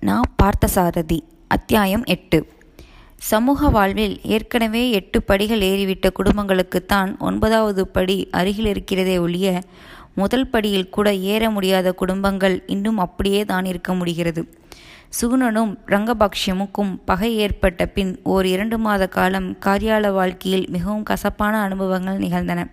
நான் பார்த்தசாரதி. அத்தியாயம் எட்டு. சமூக வாழ்வில் ஏற்கனவே எட்டு படிகள் ஏறிவிட்ட குடும்பங்களுக்குத்தான் ஒன்பதாவது படி அருகில் இருக்கிறதே ஒழிய முதல் படியில் கூட ஏற முடியாத குடும்பங்கள் இன்னும் அப்படியே தான் இருக்க முடிகிறது. சுகுணனும் ரங்கபக்ஷமுக்கும் பகை ஏற்பட்ட பின் ஓர் இரண்டு மாத காலம் காரியால வாழ்க்கையில் மிகவும் கசப்பான அனுபவங்கள் நிகழ்ந்தன.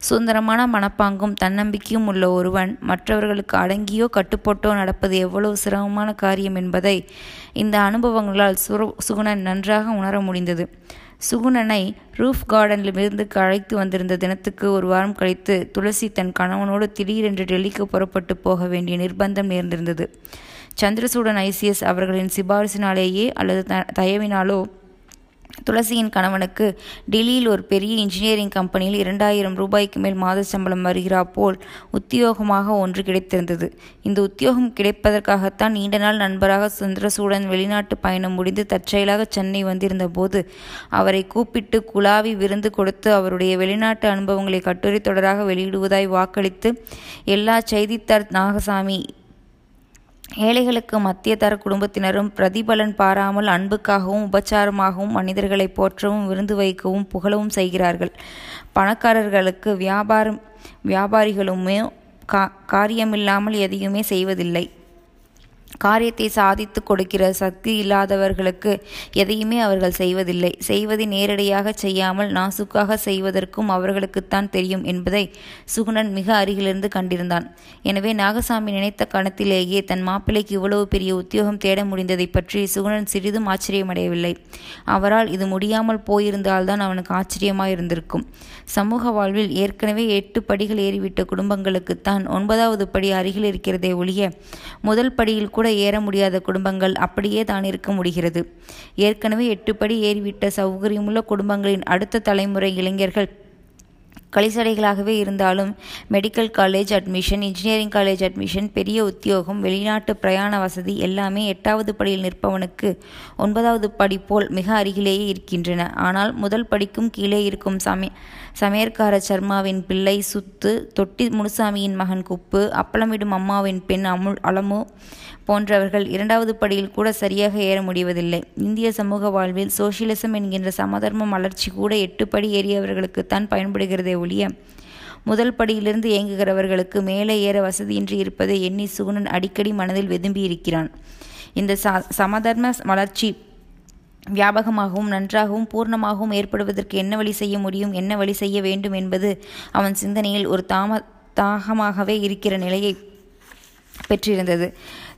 சுதந்திரமான மனப்பாங்கும் தன்னம்பிக்கையும் உள்ள ஒருவன் மற்றவர்களுக்கு அடங்கியோ கட்டுப்போட்டோ நடப்பது எவ்வளவு சிரமமான காரியம் என்பதை இந்த அனுபவங்களால் சுர சுகுணன் நன்றாக உணர முடிந்தது. சுகுணனை ரூஃப் கார்டனிலிருந்து அழைத்து வந்திருந்த தினத்துக்கு ஒரு வாரம் கழித்து துளசி தன் கணவனோடு திடீரென்று டெல்லிக்கு புறப்பட்டு போக வேண்டிய நிர்பந்தம் நேர்ந்திருந்தது. சந்திரசூடன் ஐசிஎஸ் அவர்களின் சிபாரிசினாலேயே அல்லது த தயவினாலோ துளசியின் கணவனுக்கு டெல்லியில் ஒரு பெரிய இன்ஜினியரிங் கம்பெனியில் இரண்டாயிரம் ரூபாய்க்கு மேல் மாத சம்பளம் வருகிறா போல் உத்தியோகமாக ஒன்று கிடைத்திருந்தது. இந்த உத்தியோகம் கிடைப்பதற்காகத்தான் நீண்ட நாள் நண்பராக சந்திரசூடன் வெளிநாட்டு பயணம் முடிந்து தற்செயலாக சென்னை வந்திருந்த போது அவரை கூப்பிட்டு குழாவி விருந்து கொடுத்து அவருடைய வெளிநாட்டு அனுபவங்களை கட்டுரை தொடராக வெளியிடுவதாய் வாக்களித்து எல்லா செய்தித்தார் நாகசாமி ஏழைகளுக்கு மத்திய தர குடும்பத்தினரும் பிரதிபலன் பாராமல் அன்புக்காகவும் உபச்சாரமாகவும் மனிதர்களை போற்றவும் விருந்து வைக்கவும் புகழவும் செய்கிறார்கள். பணக்காரர்களுக்கு வியாபாரம் வியாபாரிகளுமே கா காரியமில்லாமல் எதையுமே செய்வதில்லை. காரியத்தை சாதித்து கொடுக்கிற சக்தி இல்லாதவர்களுக்கு எதையுமே அவர்கள் செய்வதில்லை. செய்வதை நேரடியாக செய்யாமல் நாசுக்காக செய்வதற்கும் அவர்களுக்குத்தான் தெரியும் என்பதை சுகுணன் மிக அருகிலிருந்து கண்டிருந்தான். எனவே நாகசாமி நினைத்த கணத்திலேயே தன் மாப்பிள்ளைக்கு இவ்வளவு பெரிய உத்தியோகம் தேட முடிந்ததை பற்றி சுகுணன் சிறிதும் ஆச்சரியமடையவில்லை. அவரால் இது முடியாமல் போயிருந்தால்தான் அவனுக்கு ஆச்சரியமாயிருந்திருக்கும் சமூக வாழ்வில் ஏற்கனவே எட்டு படிகள் ஏறிவிட்ட குடும்பங்களுக்குத்தான் ஒன்பதாவது படி அருகில் இருக்கிறதே ஒழிய முதல் படியில் கூட ஏற முடியாத குடும்பங்கள் அப்படியே தான் இருக்க முடிகிறது. ஏற்கனவே எட்டு படி ஏறிவிட்ட சௌகரியமுள்ள குடும்பங்களின் அடுத்த தலைமுறை இளைஞர்கள் கலிசடைகளாகவே இருந்தாலும் medical college admission engineering college admission பெரிய உத்தியோகம் வெளிநாட்டு பிரயாண வசதி எல்லாமே எட்டாவது படியில் நிற்பவனுக்கு ஒன்பதாவது படி போல் மிக அருகிலேயே இருக்கின்றன. ஆனால் முதல் படிக்கும் கீழே இருக்கும் சமய சமையற்கார சர்மாவின் பிள்ளை சுத்து தொட்டி முனுசாமியின் மகன் குப்பு அப்பளமிடும் அம்மாவின் பெண் அமுல் அலமு போன்றவர்கள் இரண்டாவது படியில் கூட சரியாக ஏற முடிவதில்லை. இந்திய சமூக வாழ்வில் சோசியலிசம் என்கின்ற சமதர்ம வளர்ச்சி கூட எட்டு படி ஏறியவர்களுக்குத்தான் பயன்படுகிறதே ஒழிய முதல் படியிலிருந்து இயங்குகிறவர்களுக்கு மேலே ஏற வசதியின்றி இருப்பதை எண்ணி சுகுணன் அடிக்கடி மனதில் வெதும்பி இருக்கிறான் இந்த ச சமதர்ம வளர்ச்சி வியாபகமாகவும் நன்றாகவும் பூர்ணமாகவும் ஏற்படுவதற்கு என்ன வழி செய்ய முடியும் என்ன வழி செய்ய வேண்டும் என்பது அவன் சிந்தனையில் ஒரு தாம தாகமாகவே இருக்கிற நிலையை பெற்றிருந்தது.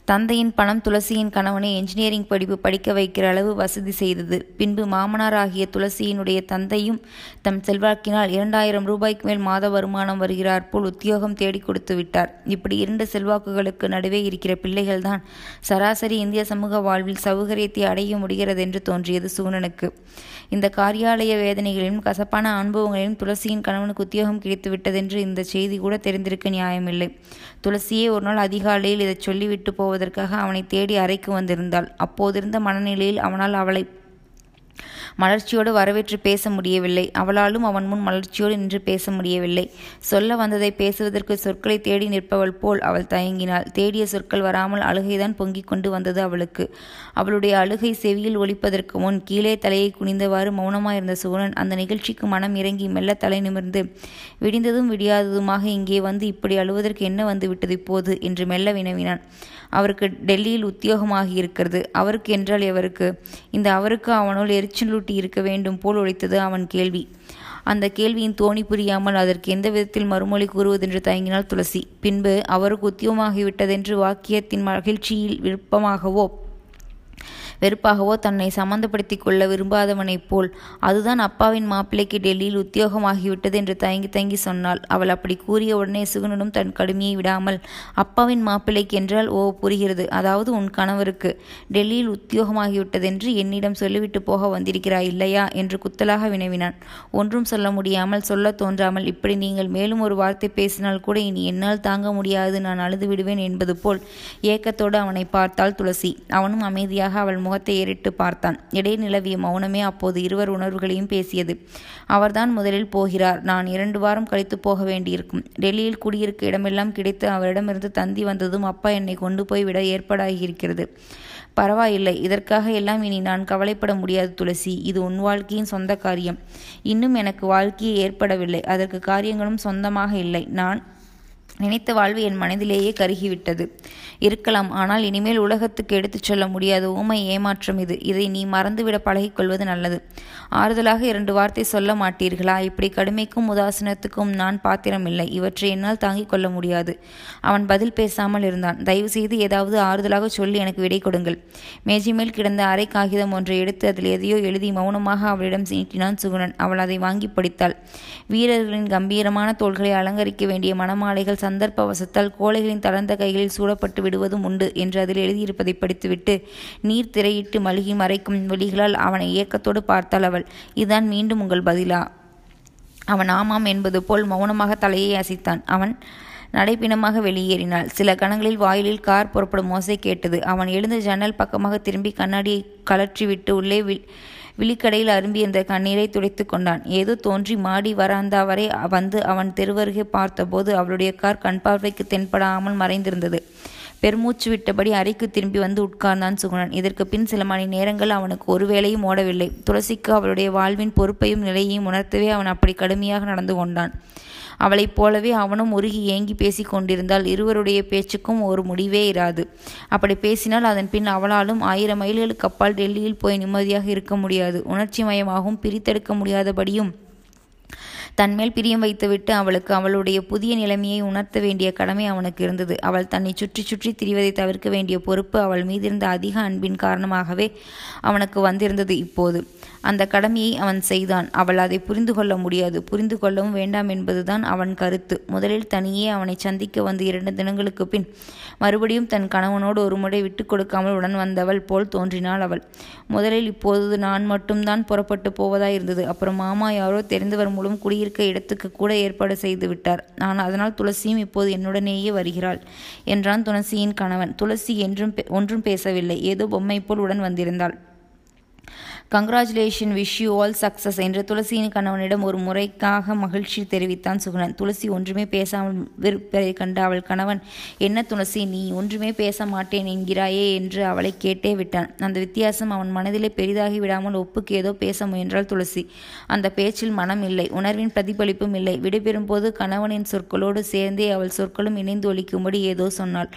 தந்தையின் பணம் துளசியின் கணவனை என்ஜினியரிங் படிப்பு படிக்க வைக்கிற அளவு வசதி செய்தது. பின்பு மாமனார் ஆகிய துளசியினுடைய தந்தையும் தம் செல்வாக்கினால் இரண்டாயிரம் ரூபாய்க்கு மேல் மாத வருமானம் வருகிறார் போல் உத்தியோகம் தேடி கொடுத்து விட்டார். இப்படி இரண்டு செல்வாக்குகளுக்கு நடுவே இருக்கிற பிள்ளைகள்தான் சராசரி இந்திய சமூக வாழ்வில் சௌகரியத்தை அடைய முடிகிறது என்று தோன்றியது சூனனுக்கு. இந்த காரியாலய வேதனைகளிலும் கசப்பான அனுபவங்களிலும் துளசியின் கணவனுக்கு உத்தியோகம் கிடைத்து விட்டதென்று இந்த செய்தி கூட தெரிந்திருக்க நியாயமில்லை. துளசியே ஒரு நாள் அதிகாலையில் இதை சொல்லிவிட்டு போவதற்காக அவனை தேடி அறைக்கு வந்திருந்தாள். அப்போதிருந்த மனநிலையில் அவனால் அவளை மலர்ச்சியோடு வரவேற்று பேச முடியவில்லை. அவளாலும் அவன் முன் மலர்ச்சியோடு நின்று பேச முடியவில்லை. சொல்ல வந்ததை பேசுவதற்கு சொற்களை தேடி நிற்பவள் போல் அவள் தயங்கினாள். தேடிய சொற்கள் வராமல் அழுகைதான் பொங்கிக் கொண்டு வந்தது அவளுக்கு. அவளுடைய அழுகை செவியில் ஒழிப்பதற்கு முன் கீழே தலையை குனிந்தவாறு மௌனமாயிருந்த சோழன் அந்த நிகழ்ச்சிக்கு மனம் இறங்கி மெல்ல தலை நிமிர்ந்து விடிந்ததும் விடியாததுமாக இங்கே வந்து இப்படி அழுவதற்கு என்ன வந்து விட்டது இப்போது? என்று மெல்ல வினவினான். அவருக்கு டெல்லியில் உத்தியோகமாகி இருக்கிறது அவருக்கு என்றால் எவருக்கு? இந்த அவருக்கு அவனுள் எரிச்சலூட்டி இருக்க வேண்டும் போல் ஒழித்தது அவன் கேள்வி. அந்த கேள்வியின் தோணி புரியாமல் அதற்கு எந்த விதத்தில் மறுமொழி கூறுவதென்று தயங்கினாள் துளசி. பின்பு அவருக்கு உத்தியமாகிவிட்டதென்று வாக்கியத்தின் மகிழ்ச்சியில் விருப்பமாகவோ வெறுப்பாகவோ தன்னை சம்மந்தப்படுத்திக் கொள்ள விரும்பாதவனைப் போல். அதுதான் அப்பாவின் மாப்பிள்ளைக்கு டெல்லியில் உத்தியோகமாகிவிட்டது என்று தயங்கி தயங்கி சொன்னாள். அவள் அப்படி கூறிய உடனே சுகுணனும் தன் கடுமையை விடாமல் அப்பாவின் மாப்பிள்ளைக்கு என்றால் ஓ புரிகிறது. அதாவது உன் கணவருக்கு டெல்லியில் உத்தியோகமாகிவிட்டதென்று என்னிடம் சொல்லிவிட்டு போக வந்திருக்கிறாய் இல்லையா? என்று குத்தலாக வினவினான். ஒன்றும் சொல்ல முடியாமல் சொல்ல தோன்றாமல் இப்படி நீங்கள் மேலும் ஒரு வார்த்தை பேசினால் கூட இனி என்னால் தாங்க முடியாது. நான் அழுது விடுவேன் என்பது போல் ஏக்கத்தோடு அவனை பார்த்தாள் துளசி. அவனும் அமைதியாக அவள் முகத்தை ஏறிட்டு பார்த்தான். இடை நிலவிய மௌனமே அப்போது இருவர் உணர்வுகளையும் பேசியது. அவர்தான் முதலில் போகிறார். நான் இரண்டு வாரம் கழித்து போக வேண்டியிருக்கும். டெல்லியில் குடியிருக்க இடமெல்லாம் கிடைத்து அவரிடமிருந்து தந்தி வந்ததும் அப்பா என்னை கொண்டு போய் விட ஏற்பாடாகியிருக்கிறது. பரவாயில்லை. இதற்காக எல்லாம் இனி நான் கவலைப்பட முடியாது துளசி. இது உன் வாழ்க்கையின் சொந்த காரியம். இன்னும் எனக்கு வாழ்க்கையே ஏற்படவில்லை. அதற்கு காரியங்களும் சொந்தமாக இல்லை. நான் நினைத்த வாழ்வு என் மனதிலேயே கருகிவிட்டது. இருக்கலாம் ஆனால் இனிமேல் உலகத்துக்கு எடுத்துச் சொல்ல முடியாத ஊமை ஏமாற்றம் இது. இதை நீ மறந்துவிட பழகிக்கொள்வது நல்லது. ஆறுதலாக இரண்டு வார்த்தை சொல்ல மாட்டீர்களா? இப்படி கடுமைக்கும் உதாசனத்துக்கும் நான் பாத்திரமில்லை இவற்றை என்னால் தாங்கிக் கொள்ள முடியாது. அவன் பதில் பேசாமல் இருந்தான். தயவு செய்து ஏதாவது ஆறுதலாக சொல்லி எனக்கு விடை கொடுங்கள். மேஜை மேல் கிடந்த அரை காகிதம் ஒன்றை எடுத்து அதில் எதையோ எழுதி மௌனமாக அவளிடம் நீட்டினான் சுகுணன். அவள் அதை வாங்கி படித்தாள். வீரர்களின் கம்பீரமான தோள்களை அலங்கரிக்க வேண்டிய மணமாலைகள் சந்தர்ப்ப வசத்தால் கோழைகளின் தளர்ந்த கைகளில் சூடப்பட்டு விடுவதும் உண்டு என்று அதில் எழுதியிருப்பதை படித்துவிட்டு நீர் திரையிட்டு மழுகி மறைக்கும் வழிகளால் அவனை ஏக்கத்தோடு பார்த்தாள் அவள். இதுதான் மீண்டும் உங்கள் பதிலா? அவன் ஆமாம் என்பது போல் மௌனமாக தலையை அசைத்தான். அவன் நடைப்பிணமாக வெளியேறினாள். சில கணங்களில் வாயிலில் கார் புறப்படும் ஓசை கேட்டது. அவன் எழுந்து ஜன்னல் பக்கமாக திரும்பி கண்ணாடியை கலற்றிவிட்டு உள்ளே வி விழிக்கடையில் அரும்பியிருந்த கண்ணீரை துடைத்து கொண்டான். ஏதோ தோன்றி மாடி வராந்தா வரை வந்து அவன் தெருவருகே பார்த்தபோது அவளுடைய கார் கண்பார்வைக்கு தென்படாமல் மறைந்திருந்தது. பெருமூச்சு விட்டபடி அறைக்கு திரும்பி வந்து உட்கார்ந்தான் சுகுணன். இதற்கு பின் சில மணி நேரங்கள் அவனுக்கு ஒரு வேளையும் ஓடவில்லை. துளசிக்கு அவளுடைய வாழ்வின் பொறுப்பையும் நிலையையும் உணர்த்தவே அவன் அப்படி கடுமையாக நடந்து கொண்டான். அவளைப் போலவே அவனும் உருகி ஏங்கி பேசி கொண்டிருந்தால் இருவருடைய பேச்சுக்கும் ஒரு முடிவே இராது. அப்படி பேசினால் அதன் பின் அவளாலும் ஆயிரம் மைல்களுக்கு அப்பால் டெல்லியில் போய் நிம்மதியாக இருக்க முடியாது. உணர்ச்சி மயமாகவும் பிரித்தெடுக்க முடியாதபடியும் தன்மேல் பிரியம் வைத்துவிட்டு அவளுக்கு அவளுடைய புதிய நிலைமையை உணர்த்த வேண்டிய கடமை அவனுக்கு இருந்தது. அவள் தன்னை சுற்றி சுற்றி திரிவதை தவிர்க்க வேண்டிய பொறுப்பு அவள் மீதிருந்த அதிக அன்பின் காரணமாகவே அவனுக்கு வந்திருந்தது இப்போது. அந்த கடமையை அவன் செய்தான். அவள் அதை புரிந்து கொள்ள முடியாது. புரிந்து கொள்ளவும் வேண்டாம் என்பதுதான் அவன் கருத்து. முதலில் தனியே அவனை சந்திக்க வந்து இரண்டு தினங்களுக்கு பின் மறுபடியும் தன் கணவனோடு ஒரு முறை விட்டு கொடுக்காமல் உடன் வந்தவள் போல் தோன்றினாள் அவள். முதலில் இப்போது நான் மட்டும்தான் புறப்பட்டு போவதாயிருந்தது. அப்புறம் மாமா யாரோ தெரிந்தவர் மூலம் குடியிருக்க இடத்துக்கு கூட ஏற்பாடு செய்து விட்டார். நான் அதனால் துளசியும் இப்போது என்னுடனேயே வருகிறாள் என்றான் துளசியின் கணவன். துளசி என்றும் ஒன்றும் பேசவில்லை. ஏதோ பொம்மை போல் உடன் வந்திருந்தாள். Congratulation wish you all success என்று துளசியின் கணவனிடம் ஒரு முறைக்காக மகிழ்ச்சி தெரிவித்தான் சுகுணன். துளசி ஒன்றுமே பேசாமல் விருப்பதை கண்ட அவள் கணவன் என்ன துளசி நீ ஒன்றுமே பேச மாட்டேன் என்கிறாயே என்று அவளை கேட்டே விட்டான். அந்த வித்தியாசம் அவன் மனதிலே பெரிதாகி விடாமல் ஒப்புக்கு ஏதோ பேச முயன்றாள் துளசி. அந்த பேச்சில் மனம் இல்லை உணர்வின் பிரதிபலிப்பும் இல்லை. விடைபெறும் போது கணவனின் சொற்களோடு சேர்ந்தே அவள் சொற்களும் இணைந்து ஒலிக்கும்படி ஏதோ சொன்னாள்.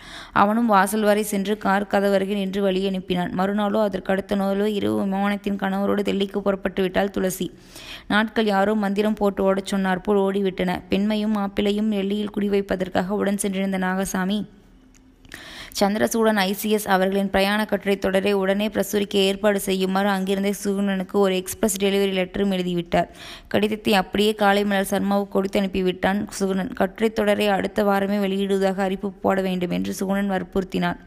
அவனும் வாசல் வரை சென்று கார் கதவருகே நின்று வழி அனுப்பினான். மறுநாளோ அதற்கு அடுத்த நாளோ இரவு விமானத்தின் கணவரோடு டெல்லிக்கு புறப்பட்டு விட்டாள் துளசி. நாட்கள் யாரோ மந்திரம் போட்டு ஓடச் சொன்னார் போல் ஓடிவிட்டன. பெண்மையும் மாப்பிளையும் டெல்லியில் குடிவைப்பதற்காக உடன் சென்றிருந்த நாகசாமி சந்திரசூடன் ஐசிஎஸ் அவர்களின் பிரயாண கட்டுரை தொடரை உடனே பிரசுரிக்க ஏற்பாடு செய்யுமாறு அங்கிருந்தே சுகுணனுக்கு ஒரு எக்ஸ்பிரஸ் டெலிவரி லெட்டரும் எழுதிவிட்டார். கடிதத்தை அப்படியே காலை மலர் சர்மாவுக்கு கொடுத்து அனுப்பிவிட்டான் சுகுணன் கட்டுரை தொடரை அடுத்த வாரமே வெளியிடுவதாக அறிவிப்பு போட வேண்டும் என்று சுகுணன் வற்புறுத்தினார்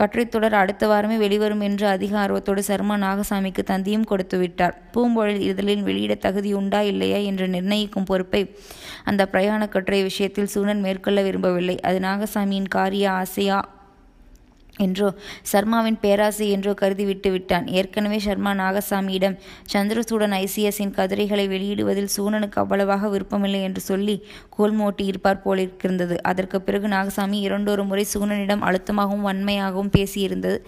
கட்டுரைத்தொடர் அடுத்த வாரமே வெளிவரும் என்று அதிக ஆர்வத்தோடு சர்மா நாகசாமிக்கு தந்தியும் கொடுத்து விட்டார். பூம்பொழில் இதழில் வெளியிட தகுதி உண்டா இல்லையா என்று நிர்ணயிக்கும் பொறுப்பை அந்த பிரயாண கட்டுரை விஷயத்தில் சூனன் மேற்கொள்ள விரும்பவில்லை. அது நாகசாமியின் காரிய ஆசையா என்றோ சர்மாவின் பேராசை என்றோ கருதி விட்டு விட்டான். ஏற்கனவே சர்மா நாகசாமியிடம் சந்திரசூடன் ஐசிஎஸின் கதிரைகளை வெளியிடுவதில் சூனனுக்கு அவ்வளவாக விருப்பமில்லை என்று சொல்லி கோல்மோட்டி இருப்பார் போலிருக்கிருந்தது அதற்கு பிறகு நாகசாமி இரண்டொரு முறை சூனனிடம் அழுத்தமாகவும் வன்மையாகவும் பேசியிருந்தது.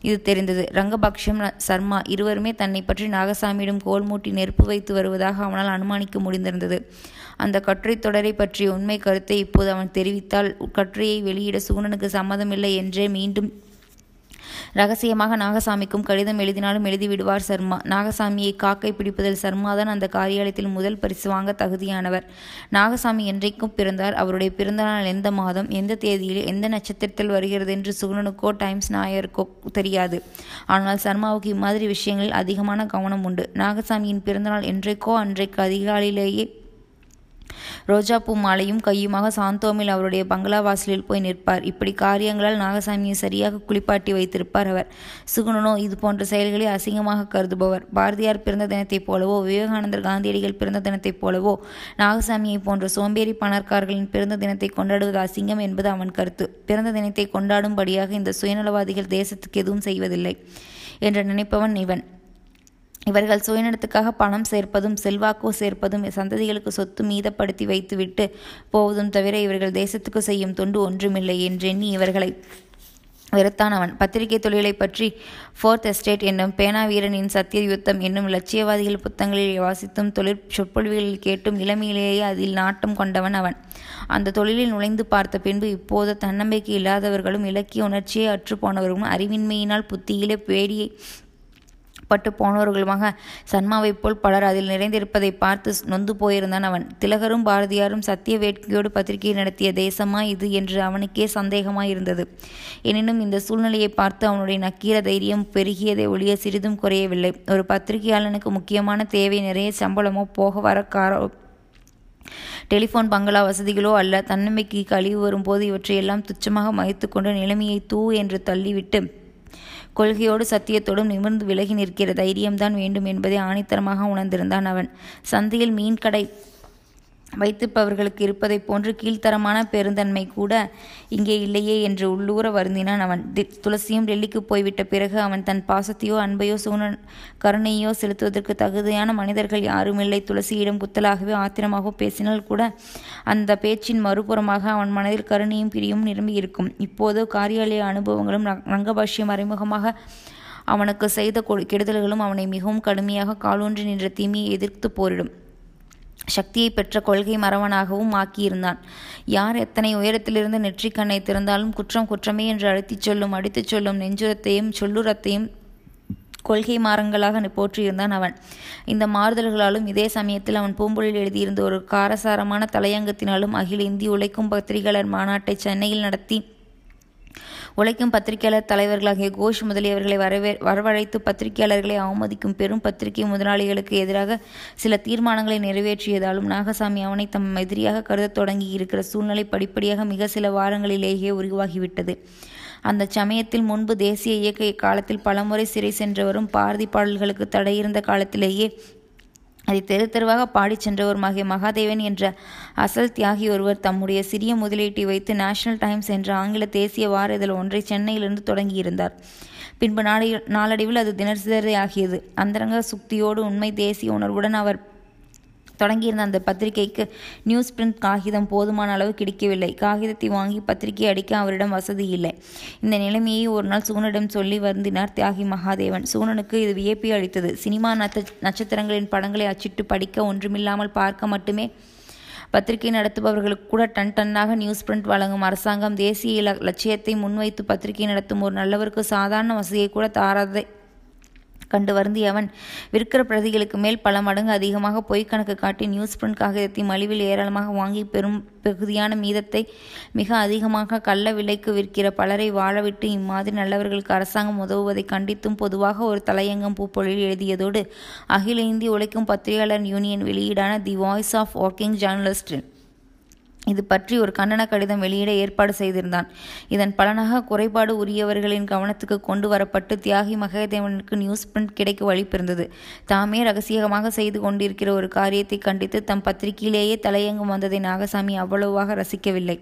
இது தெரிந்தது. ரங்கபக்ஷம் சர்மா இருவருமே தன்னை பற்றி நாகசாமியிடம் கோல்மூட்டி நெருப்பு வைத்து வருவதாக அவனால் அனுமானிக்க முடிந்திருந்தது. அந்த கட்டுரை தொடரை பற்றிய உண்மை கருத்தை இப்போது அவன் தெரிவித்தால் கட்டுரையை வெளியிட சூனனுக்கு சம்மதமில்லை என்றே மீண்டும் ரகசியமாக நாகசாமிக்கும் கடிதம் எழுதினாலும் எழுதிவிடுவார் சர்மா. நாகசாமியை காக்கை பிடிப்பதில் சர்மாதான் அந்த காரியாலயத்தில் முதல் பரிசு வாங்க தகுதியானவர். நாகசாமி என்றைக்கும் பிறந்தார். அவருடைய பிறந்தநாள் எந்த மாதம் எந்த தேதியில் எந்த நட்சத்திரத்தில் வருகிறது என்று சுகுணனுக்கோ டைம்ஸ் நாயருக்கோ தெரியாது. ஆனால் சர்மாவுக்கு இம்மாதிரி விஷயங்களில் அதிகமான கவனம் உண்டு. நாகசாமியின் பிறந்தநாள் என்றைக்கோ அன்றைக்கு அதிகாலையிலேயே ரோஜாப்பூ மாலையும் கையுமாக சாந்தோமில் அவருடைய பங்களா வாசலில் போய் நிற்பார். இப்படி காரியங்களால் நாகசாமியை சரியாக குளிப்பாட்டி வைத்திருப்பார் அவர். சுகுணனோ இது போன்ற செயல்களை அசிங்கமாக கருதுபவர். பாரதியார் பிறந்த தினத்தைப் போலவோ விவேகானந்தர் காந்தியடிகள் பிறந்த தினத்தைப் போலவோ நாகசாமியை போன்ற சோம்பேறி பணக்காரர்களின் பிறந்த தினத்தை கொண்டாடுவது அசிங்கம் என்பது அவன் கருத்து. பிறந்த தினத்தை கொண்டாடும்படியாக இந்த சுயநலவாதிகள் தேசத்துக்கு எதுவும் செய்வதில்லை என்று நினைப்பவன் இவன். இவர்கள் சுயநலத்துக்காக பணம் சேர்ப்பதும் செல்வாக்கு சேர்ப்பதும் சந்ததிகளுக்கு சொத்து மீதப்படுத்தி வைத்துவிட்டு போவதும் தவிர இவர்கள் தேசத்துக்கு செய்யும் தொண்டு ஒன்றுமில்லை என்றெண்ணி இவர்களை வெறுத்தான் அவன் பத்திரிகை தொழிலை பற்றி ஃபோர்த் எஸ்டேட் என்னும் பேனா வீரனின் சத்திய யுத்தம் என்னும் இலட்சியவாதிகள் புத்தகங்களில் வாசித்தும் தொழிற் சொற்பொழிவுகளில் கேட்டும் இளமையிலேயே அதில் நாட்டம் கொண்டவன் அவன். அந்த தொழிலில் நுழைந்து பார்த்த பின்பு இப்போது தன்னம்பிக்கை இல்லாதவர்களும் இலக்கிய உணர்ச்சியை அற்றுப்போனவர்களும் அறிவின்மையினால் புத்தியிலே பேடியை பட்டு போனவர்களுமாக சன்மாவைப் போல் பலர் அதில் நிறைந்திருப்பதை பார்த்து நொந்து போயிருந்தான் அவன். திலகரும் பாரதியாரும் சத்திய வேட்கையோடு பத்திரிகை நடத்திய தேசமா இது என்று அவனுக்கே சந்தேகமாயிருந்தது. எனினும் இந்த சூழ்நிலையை பார்த்து அவனுடைய நக்கீர தைரியம் பெருகியதை ஒழிய சிறிதும் குறையவில்லை. ஒரு பத்திரிகையாளனுக்கு முக்கியமான தேவை நிறைய சம்பளமோ போக வர காரோ டெலிஃபோன் பங்களா வசதிகளோ அல்ல. தன்னம்பிக்கைக்கு கழிவு வரும்போது இவற்றையெல்லாம் துச்சமாக மதித்து கொண்டு நிலைமையை தூ என்று தள்ளிவிட்டு கொள்கையோடு சத்தியத்தோடும் நிமிர்ந்து விலகி நிற்கிற தைரியம்தான் வேண்டும் என்பதை ஆணித்தரமாக உணர்ந்திருந்தான் அவன். சந்தையில் மீன் கடை வைத்திருப்பவர்களுக்கு இருப்பதைப் போன்று கீழ்த்தரமான பெருந்தன்மை கூட இங்கே இல்லையே என்று உள்ளூர வருந்தினான் அவன். துளசியும் டெல்லிக்கு போய்விட்ட பிறகு அவன் தன் பாசத்தையோ அன்பையோ சூன கருணையோ செலுத்துவதற்கு தகுதியான மனிதர்கள் யாருமில்லை. துளசியிடம் குத்தலாகவே ஆத்திரமாக பேசினால் கூட அந்த பேச்சின் மறுபுறமாக அவன் மனதில் கருணையும் பிரியும் நிரம்பி இருக்கும். இப்போது காரியாலய அனுபவங்களும் ரங்கபாஷ்யம் மறைமுகமாக அவனுக்கு செய்த கெடுதல்களும் அவனை மிகவும் கடுமையாக காலூன்றி நின்ற தீமையை எதிர்த்து போரிடும். சக்தியை பெற்ற கொள்கை மறவனாகவும் ஆக்கியிருந்தான். யார் எத்தனை உயரத்திலிருந்து நெற்றிக்கண்ணை திறந்தாலும் குற்றம் குற்றமே என்று அழுத்திச் சொல்லும் அடித்துச் சொல்லும் நெஞ்சுரத்தையும் சொல்லுரத்தையும் கொள்கை மாறங்களாக போற்றியிருந்தான் அவன். இந்த மாறுதல்களாலும் இதே சமயத்தில் அவன் பூம்பொழில் எழுதியிருந்த ஒரு காரசாரமான தலையங்கத்தினாலும் அகில இந்திய உழைக்கும் பத்திரிகையாளர் மாநாட்டை சென்னையில் நடத்தி உழைக்கும் பத்திரிகையாளர் தலைவர்களாகிய கோஷ் முதலியவர்களை வரவே வரவழைத்து பத்திரிகையாளர்களை அவமதிக்கும் பெரும் பத்திரிகை முதலாளிகளுக்கு எதிராக சில தீர்மானங்களை நிறைவேற்றியதாலும் நாகசாமி அவனை தம் எதிரியாக கருதத் தொடங்கி இருக்கிற சூழ்நிலை படிப்படியாக மிக சில வாரங்களிலேயே உருவாகிவிட்டது. அந்த சமயத்தில் முன்பு தேசிய இயக்க காலத்தில் பலமுறை சிறை சென்றவரும் பாரதி பாடல்களுக்கு தடையிருந்த காலத்திலேயே அதை தெரு தெருவாக பாடிச் சென்றவருமாகிய மகாதேவன் என்ற அசல் தியாகி ஒருவர் தம்முடைய சிறிய முதலீட்டை வைத்து நேஷனல் டைம்ஸ் என்ற ஆங்கில தேசிய வார இதழ் ஒன்றை சென்னையிலிருந்து தொடங்கியிருந்தார். பின்பு நாளை நாளடைவில் அது தினசரியாகியது. அந்தரங்க சுக்தியோடு உண்மை தேசிய உணர்வுடன் அவர் தொடங்கியிருந்த அந்த பத்திரிகைக்கு நியூஸ் பிரிண்ட் காகிதம் போதுமான அளவு கிடைக்கவில்லை. காகிதத்தை வாங்கி பத்திரிகை அடிக்க அவரிடம் வசதி இல்லை. இந்த நிலைமையை ஒரு நாள் சூனனிடம் சொல்லி வருந்தினார் தியாகி மகாதேவன். சூனனுக்கு இது வியப்பி அளித்தது. சினிமா நட்ச நட்சத்திரங்களின் படங்களை அச்சிட்டு படிக்க ஒன்றுமில்லாமல் பார்க்க மட்டுமே பத்திரிகை நடத்துபவர்களுக்கு கூட டன் டன்னாக நியூஸ் பிரிண்ட் வழங்கும் அரசாங்கம் தேசிய லட்சியத்தை முன்வைத்து பத்திரிகை நடத்தும் ஒரு நல்லவருக்கு சாதாரண வசதியை கூட தாராதே கண்டு வருந்திய அவன். விற்கிற பிரதிகளுக்கு மேல் பல மடங்கு அதிகமாக பொய் கணக்கு காட்டி நியூஸ் பிரிண்ட் காகிதத்தை மலிவில் ஏராளமாக வாங்கி பெரும் பகுதியான மீதத்தை மிக அதிகமாக கள்ள விலைக்கு விற்கிற பலரை வாழவிட்டு இம்மாதிரி நல்லவர்களுக்கு அரசாங்கம் உதவுவதை கண்டித்தும் பொதுவாக ஒரு தலையங்கம் பூப்பொழில் எழுதியதோடு அகில இந்திய உழைக்கும் பத்திரிகையாளர் union வெளியீடான the voice of working journalist இது பற்றி ஒரு கண்டன கடிதம் வெளியிட ஏற்பாடு செய்திருந்தான். இதன் பலனாக குறைபாடு உரியவர்களின் கவனத்துக்கு கொண்டு வரப்பட்டு தியாகி மகேதேவனுக்கு நியூஸ் பிரிண்ட் கிடைக்க வழிபிறந்தது. தாமே ரகசியமாக செய்து கொண்டிருக்கிற ஒரு காரியத்தை கண்டித்து தம் பத்திரிகையிலேயே தலையங்கம் வந்ததை நாகசாமி அவ்வளவாக ரசிக்கவில்லை.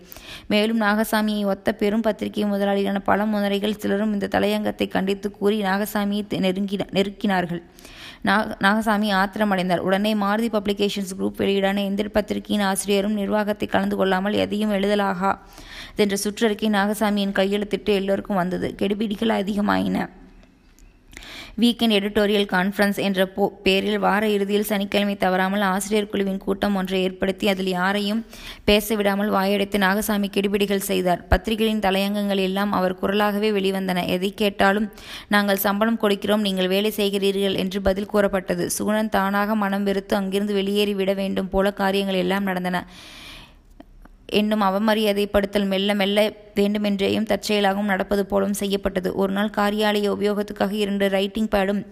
மேலும் நாகசாமியை ஒத்த பெரும் பத்திரிகை முதலாளியான பல முறைகள் சிலரும் இந்த தலையங்கத்தை கண்டித்து கூறி நாகசாமியை நெருங்கி நெருக்கினார்கள். நாக நாகசாமி ஆத்திரமடைந்தார். உடனே மாருதி பப்ளிகேஷன்ஸ் குரூப் வெளியீடான எந்திர பத்திரிகையின் ஆசிரியரும் நிர்வாகத்தை கலந்து கொள்ளாமல் எதையும் எழுதலாகா? என்ற சுற்றறிக்கை நாகசாமியின் கையெழுத்திட்டு எல்லோருக்கும் வந்தது. கெடுபிடிகள் அதிகமாயின. வீக்கெண்ட் எடிட்டோரியல் கான்ஃபரன்ஸ் என்ற போ பேரில் வார இறுதியில் சனிக்கிழமை தவறாமல் ஆசிரியர் குழுவின் கூட்டம் ஒன்றை ஏற்படுத்தி அதில் யாரையும் பேச விடாமல் வாயடைத்து நாகசாமி கெடுபிடிகள் செய்தார். பத்திரிகையின் தலையங்கங்கள் எல்லாம் அவர் குரலாகவே வெளிவந்தன. எதை கேட்டாலும் நாங்கள் சம்பளம் கொடுக்கிறோம் நீங்கள் வேலை செய்கிறீர்கள் என்று பதில் கூறப்பட்டது. சுகுணன் தானாக மனம் வெறுத்து அங்கிருந்து வெளியேறி விட வேண்டும் போல காரியங்கள் எல்லாம் நடந்தன. என்னும் அவமரியாதைப்படுத்தல் மெல்ல மெல்ல வேண்டுமென்றேயும் தற்செயலாகவும் நடப்பது போலும் செய்யப்பட்டது. ஒரு நாள் காரியாலய உபயோகத்துக்காக இரண்டு ரைட்டிங் பேடும்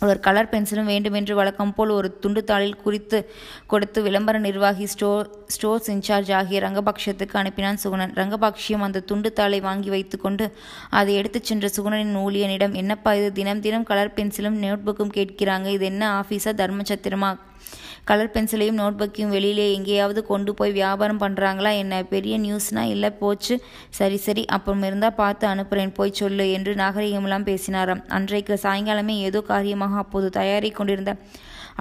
ஒரு கலர் பென்சிலும் வேண்டுமென்று வழக்கம் போல் ஒரு துண்டுத்தாளில் குறித்து கொடுத்து விளம்பர நிர்வாகி ஸ்டோ ஸ்டோர்ஸ் இன்சார்ஜ் ஆகிய ரங்கபக்ஷத்துக்கு அனுப்பினான் சுகுணன். ரங்கபக்ஷியம் அந்த துண்டுத்தாளை வாங்கி வைத்துக்கொண்டு அதை எடுத்துச் சென்ற சுகுணனின் ஊழியனிடம் என்னப்பா இது? தினம் தினம் கலர் பென்சிலும் நோட்புக்கும் கேட்கிறாங்க. இது என்ன ஆஃபீஸா தர்மச்சத்திரமா கலர் பென்சிலையும் நோட்புக்கையும் வெளியிலே எங்கேயாவது கொண்டு போய் வியாபாரம் பண்ணுறாங்களா என்ன? பெரிய நியூஸ்னா இல்லை போச்சு. சரி சரி அப்புறம் இருந்தால் பார்த்து அனுப்புகிறேன் போய் சொல்லு என்று நாகரிகமெல்லாம் பேசினாராம். அன்றைக்கு சாயங்காலமே ஏதோ காரியமாக அப்போது தயாரி கொண்டிருந்த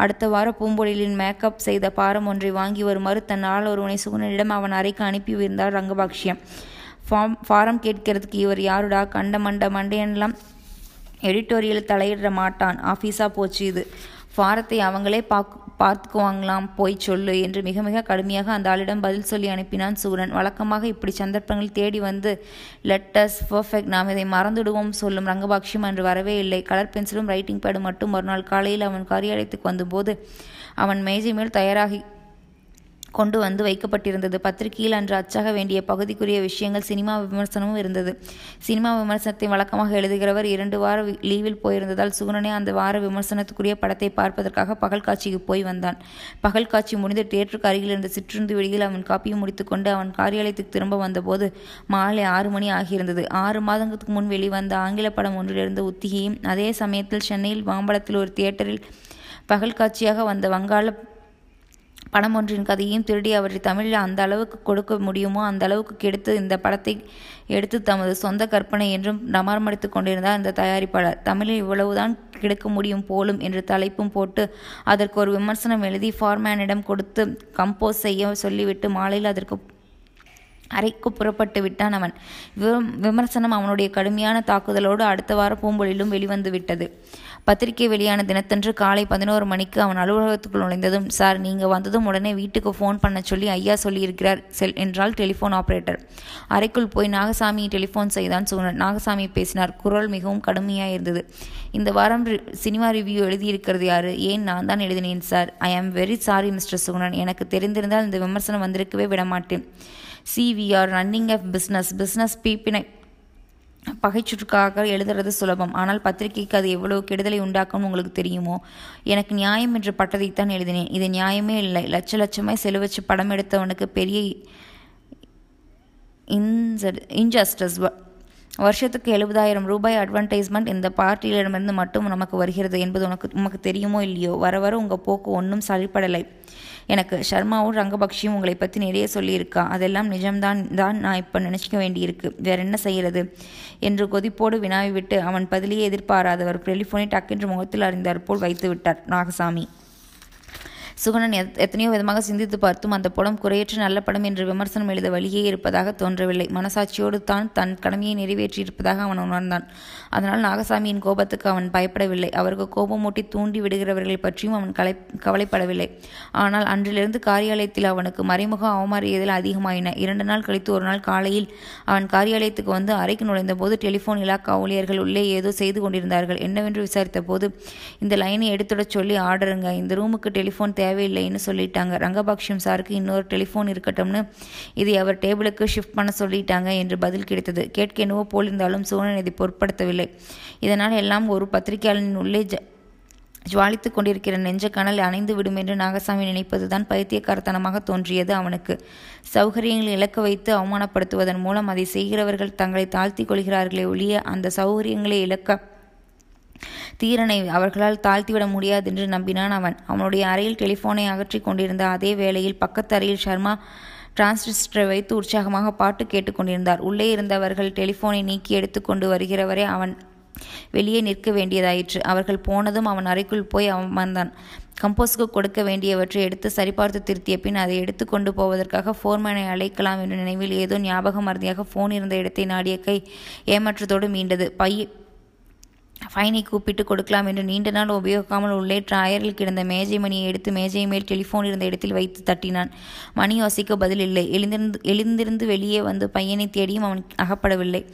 அடுத்த வாரம் பூம்பொழிலின் மேக்கப் செய்த பாரம் ஒன்றை வாங்கி வருமாறு தன் ஆள் ஒருவனை சுகுணனிடம் அவன் அறைக்கு அனுப்பியிருந்தார் ரங்கபாக்ஷியம். ஃபார்ம் ஃபாரம் கேட்கறதுக்கு இவர் யாருடா? கண்ட மண்ட மண்டையெல்லாம் எடிட்டோரியல் தலையிட மாட்டான். ஆஃபீஸாக போச்சு இது. ஃபாரத்தை அவங்களே பாக் பார்த்துக்குவாங்களாம் போய் சொல்லு என்று மிக மிக கடுமையாக அந்த ஆளிடம் பதில் சொல்லி அனுப்பினான் சூரன். வழக்கமாக இப்படி சந்தர்ப்பங்கள் தேடி வந்து லெட்டஸ் பர்ஃபெக்ட் நாம் இதை மறந்துடுவோம் சொல்லும் ரங்கபாக்ஷியம் அன்று வரவே இல்லை. கலர் பென்சிலும் ரைட்டிங் பேடு மட்டும் மறுநாள் காலையில் அவன் காரியாலயத்துக்கு வந்தபோது அவன் மேஜை மேல் தயாராகி கொண்டு வந்து வைக்கப்பட்டிருந்தது. பத்திரிகையில் அன்று அச்சாக வேண்டிய பகுதிக்குரிய விஷயங்கள் சினிமா விமர்சனமும் இருந்தது. சினிமா விமர்சனத்தை வழக்கமாக எழுதுகிறவர் இரண்டு வார லீவில் போயிருந்ததால் சுகுணனே அந்த வார விமர்சனத்துக்குரிய படத்தை பார்ப்பதற்காக பகல் காட்சிக்கு போய் வந்தான். பகல் காட்சி முடிந்து தேட்டருக்கு அருகில் இருந்த சிற்றுந்து வெளியில் அவன் காப்பியும் முடித்துக்கொண்டு அவன் காரியாலயத்துக்கு திரும்ப வந்தபோது மாலை ஆறு மணி ஆகியிருந்தது. ஆறு மாதங்களுக்கு முன் வெளிவந்த ஆங்கில படம் ஒன்றிலிருந்து உத்திகையும் அதே சமயத்தில் சென்னையில் மாம்பழத்தில் ஒரு தியேட்டரில் பகல் காட்சியாக வந்த வங்காள படம் ஒன்றின் கதையும் திருடி அவற்றை தமிழில் அந்த அளவுக்கு கொடுக்க முடியுமோ அந்த அளவுக்கு கெடுத்து இந்த படத்தை எடுத்து தமது சொந்த கற்பனை என்றும் டமார்மடித்துக் கொண்டிருந்தார் இந்த தயாரிப்பாளர். தமிழில் இவ்வளவுதான் கிடைக்க முடியும் போலும் என்று தலைப்பும் போட்டு அதற்கு ஒரு விமர்சனம் எழுதி ஃபார்மேனிடம் கொடுத்து கம்போஸ் செய்ய சொல்லிவிட்டு மாலையில் அதற்கு அறைக்கு புறப்பட்டு விட்டான் அவன். விமர்சனம் அவனுடைய கடுமையான தாக்குதலோடு அடுத்த வார பூம்பொழிலும் வெளிவந்து விட்டது. பத்திரிகை வெளியான தினத்தன்று காலை பதினோரு மணிக்கு அவன் அலுவலகத்துக்குள் நுழைந்ததும் சார் நீங்கள் வந்ததும் உடனே வீட்டுக்கு ஃபோன் பண்ண சொல்லி ஐயா சொல்லியிருக்கிறார் செல் என்றால் டெலிஃபோன் ஆபரேட்டர். அறைக்குள் போய் நாகசாமி டெலிஃபோன் செய்தான் சூழன் நாகசாமி பேசினார். குரல் மிகவும் கடுமையாக இருந்தது. இந்த வாரம் சினிமா ரிவ்யூ எழுதியிருக்கிறது யாரு? ஏன் நான் தான் எழுதினேன் sir? I am very sorry mister Sugunan எனக்கு தெரிந்திருந்தால் இந்த விமர்சனம் வந்திருக்கவே விடமாட்டேன். C V R running of business business பீப்பினை பகைச்சுற்றுக்காக எழுதுறது சுலபம். ஆனால் பத்திரிகைக்கு அது எவ்வளவு கெடுதலை உண்டாக்கும் உங்களுக்கு தெரியுமோ? எனக்கு நியாயம் என்ற பட்டதைத்தான் எழுதினேன். இது நியாயமே இல்லை. லட்ச லட்சமாய் செலவச்சு படம் எடுத்தவனுக்கு பெரிய இன்ஜஸ்டிஸ் வருஷத்துக்கு எழுபதாயிரம் ரூபாய் அட்வர்டைஸ்மெண்ட் இந்த பார்ட்டியிடமிருந்து மட்டும் நமக்கு வருகிறது என்பது உனக்கு உனக்கு தெரியுமோ இல்லையோ? வர வர உங்கள் போக்கு ஒன்றும் சரிப்படலை. எனக்கு சர்மாவும் ரங்கபக்ஷியும் உங்களை பற்றி நிறைய சொல்லியிருக்கா. அதெல்லாம் நிஜம்தான் தான் நான் இப்போ நினச்சிக்க வேண்டியிருக்கு. வேற என்ன செய்கிறது என்று கொதிப்போடு வினாவி விட்டு அவன் பதிலையே எதிர்பாராதவர். டெலிஃபோனை டக்கென்று முகத்தில் அறிந்தார் போல் வைத்து விட்டார் நாகசாமி. சுகுணன் எத்தனையோ விதமாக சிந்தித்து பார்த்தும் அந்த படம் குறையற்ற நல்ல படம் என்று விமர்சனம் எழுத வழியே இருப்பதாக தோன்றவில்லை. மனசாட்சியோடு தான் தன் கடமையை நிறைவேற்றியிருப்பதாக அவன் உணர்ந்தான். அதனால் நாகசாமியின் கோபத்துக்கு அவன் பயப்படவில்லை. அவருக்கு கோபமூட்டி தூண்டி விடுகிறவர்களை பற்றியும் அவன் கலை கவலைப்படவில்லை. ஆனால் அன்றிலிருந்து காரியாலயத்தில் அவனுக்கு மறைமுக அவமாறியதில் அதிகமாயின. இரண்டு நாள் கழித்து ஒரு நாள் காலையில் அவன் காரியாலயத்துக்கு வந்து அறைக்கு நுழைந்த போது டெலிஃபோன் இலாக்கா ஊழியர்கள் உள்ளே ஏதோ செய்து கொண்டிருந்தார்கள். என்னவென்று விசாரித்த போது இந்த லைனை எடுத்துடச் சொல்லி ஆர்டருங்க. இந்த ரூமுக்கு டெலிஃபோன் தேவையில்லைன்னு சொல்லிட்டாங்க. ரங்கபாக்ஷம் சாருக்கு இன்னொரு டெலிஃபோன் இருக்கட்டும்னு இதை அவர் டேபிளுக்கு ஷிஃப்ட் பண்ண சொல்லிட்டாங்க என்று பதில் கிடைத்தது. கேட்க என்னவோ போலிருந்தாலும் சோழன் இதை பொருட்படுத்தவில்லை. இதனால் எல்லாம் ஒரு பத்திரிகையாளனின் உள்ளே ஜ ஜுவாலித்துக் கொண்டிருக்கிற நெஞ்சக்கனல் அணைந்து விடும் என்று நாகசாமி நினைப்பதுதான் பைத்தியக்காரத்தனமாக தோன்றியது அவனுக்கு. சௌகரியங்களை இழக்க வைத்து அவமானப்படுத்துவதன் மூலம் அதை செய்கிறவர்கள் தங்களை தாழ்த்தி கொள்கிறார்களே ஒழிய அந்த சௌகரியங்களை இழக்க தீரனை அவர்களால் தாழ்த்திவிட முடியாது என்று நம்பினான் அவன். அவனுடைய அறையில் டெலிஃபோனை அகற்றி கொண்டிருந்த அதே வேளையில் பக்கத்து அறையில் சர்மா டிரான்சிஸ்டரை வைத்து உற்சாகமாக பாட்டு கேட்டுக்கொண்டிருந்தார் உள்ளே இருந்தவர்கள் டெலிஃபோனை நீக்கி எடுத்துக்கொண்டு வருகிறவரை அவன். வெளியே நிற்க வேண்டியதாயிற்று. அவர்கள் போனதும் அவன் அறைக்குள் போய் அவன் வந்தான் கம்போஸுக்கு கொடுக்க வேண்டியவற்றை எடுத்து சரிபார்த்து திருத்திய பின் அதை எடுத்து கொண்டு போவதற்காக ஃபோர்மேனை அழைக்கலாம் என்ற நினைவில் ஏதோ ஞாபகம் மறதியாக ஃபோன் இருந்த இடத்தை நாடிய கை ஏமாற்றத்தோடு மீண்டது. பைய ஃபைனை கூப்பிட்டு கொடுக்கலாம் என்று நீண்ட நாள் உபயோகிக்காமல் உள்ளே ட்ராயரில் கிடந்த மேஜை மணியை எடுத்து மேஜை மேல் டெலிஃபோன் இருந்த இடத்தில் வைத்து தட்டினான். மணி யோசிக்க பதில் இல்லை. எழுந்திருந்து எழுந்திருந்து வெளியே வந்து பையனை தேடியும் அவன் அகப்படவில்லை.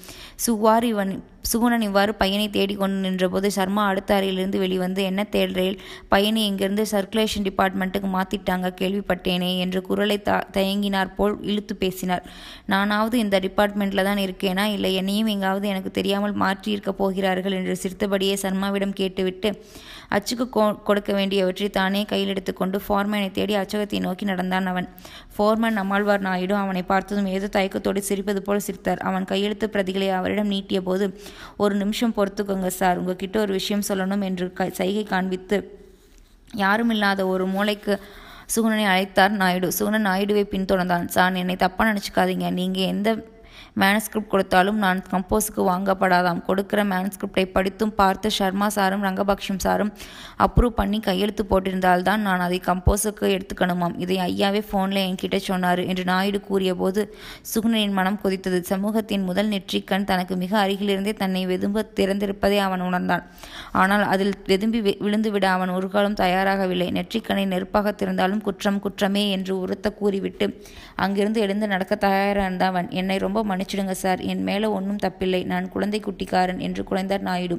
சுவார் இவன் சுகுணன் இவ்வாறு பையனை தேடிக்கொண்டு நின்றபோது சர்மா அடுத்த அறையிலிருந்து வெளிவந்து என்ன தேடுறேல்? பையனை இங்கிருந்து சர்க்குலேஷன் டிபார்ட்மெண்ட்டுக்கு மாத்திட்டாங்க கேள்விப்பட்டேனே என்று குரலை த தயங்கினார் போல் இழுத்து பேசினார். நானாவது இந்த டிபார்ட்மெண்ட்டில் தான் இருக்கேனா? இல்லை என்னையும் எங்காவது எனக்கு தெரியாமல் மாற்றியிருக்க போகிறார்கள் என்று சிரித்தபடியே சர்மாவிடம் கேட்டுவிட்டு அச்சுக்கு கொ கொடுக்க வேண்டியவற்றை தானே கையில் எடுத்துக்கொண்டு ஃபோர்மேனை தேடி அச்சகத்தை நோக்கி நடந்தான் அவன். ஃபோர்மேன் நம்மாழ்வார் நாயுடு அவனை பார்த்ததும் ஏதோ தயக்கத்தோடு சிரிப்பது போல் சிரித்தார். அவன் கையெழுத்து பிரதிகளை அவரிடம் நீட்டிய போது ஒரு நிமிஷம் பொறுத்துக்கோங்க சார். உங்ககிட்ட ஒரு விஷயம் சொல்லணும் என்று க சைகை காண்பித்து யாரும் இல்லாத ஒரு மூளைக்கு சுகுணனை அழைத்தார் நாயுடு. சுகுணன் நாயுடுவை பின்தொடர்ந்தான். சார் என்னை தப்பாக நினச்சிக்காதீங்க. நீங்கள் எந்த மேனுஸ்கிரிப்ட் கொடுத்தாலும் நான் கம்போஸுக்கு வாங்கப்படாதாம். கொடுக்கிற மேனுஸ்கிரிப்டை படித்தும் பார்த்து சர்மா சாரும் ரங்கபக்ஷம் சாரும் அப்ரூவ் பண்ணி கையெழுத்து போட்டிருந்தால்தான் நான் அதை கம்போஸுக்கு எடுத்துக்கணுமாம். இதை ஐயாவே ஃபோனில் என்கிட்ட சொன்னார் என்று நாயுடு கூறியபோது சுகுணனின் மனம் கொதித்தது. சமூகத்தின் முதல் நெற்றிக்கண் தனக்கு மிக அருகிலிருந்தே தன்னை வெதும்ப திறந்திருப்பதை அவன் உணர்ந்தான். ஆனால் அதில் வெதும்பி விழுந்துவிட அவன் ஒரு காலம் தயாராகவில்லை. நெற்றிக்கண்ணை நெருப்பாக திறந்தாலும் குற்றம் குற்றமே என்று உரத்த கூறிவிட்டு அங்கிருந்து எழுந்து நடக்க தயாரானவன் என்னை ரொம்ப மன்னிச்சிடுங்க சார். என் மேலே ஒன்றும் தப்பில்லை. நான் குழந்தை குட்டிக்காரன் என்று குறைந்தார் நாயுடு.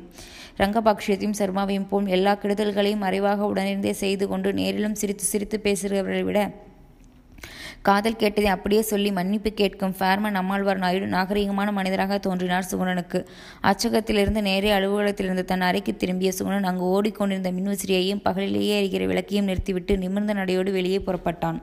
ரங்கபாக்ஷியத்தையும் சர்மாவையும் போல் எல்லா கெடுதல்களையும் மறைவாக உடனிருந்தே செய்து கொண்டு நேரிலும் சிரித்து சிரித்து பேசுகிறவர்களை விட காதல் கேட்டதை அப்படியே சொல்லி மன்னிப்பு கேட்கும் ஃபேர்மன் அம்மாழ்வார் நாயுடு நாகரிகமான மனிதராக தோன்றினார் சுகுணனுக்கு. அச்சகத்திலிருந்து நேரே அலுவலகத்திலிருந்து தன் அறைக்கு திரும்பிய சுகுணன் அங்கு ஓடிக்கொண்டிருந்த மின்விசிறியையும் பகலிலேயே எரிகிற விளக்கையும் நிறுத்திவிட்டு நிமிர்ந்த நடையோடு வெளியே புறப்பட்டான்.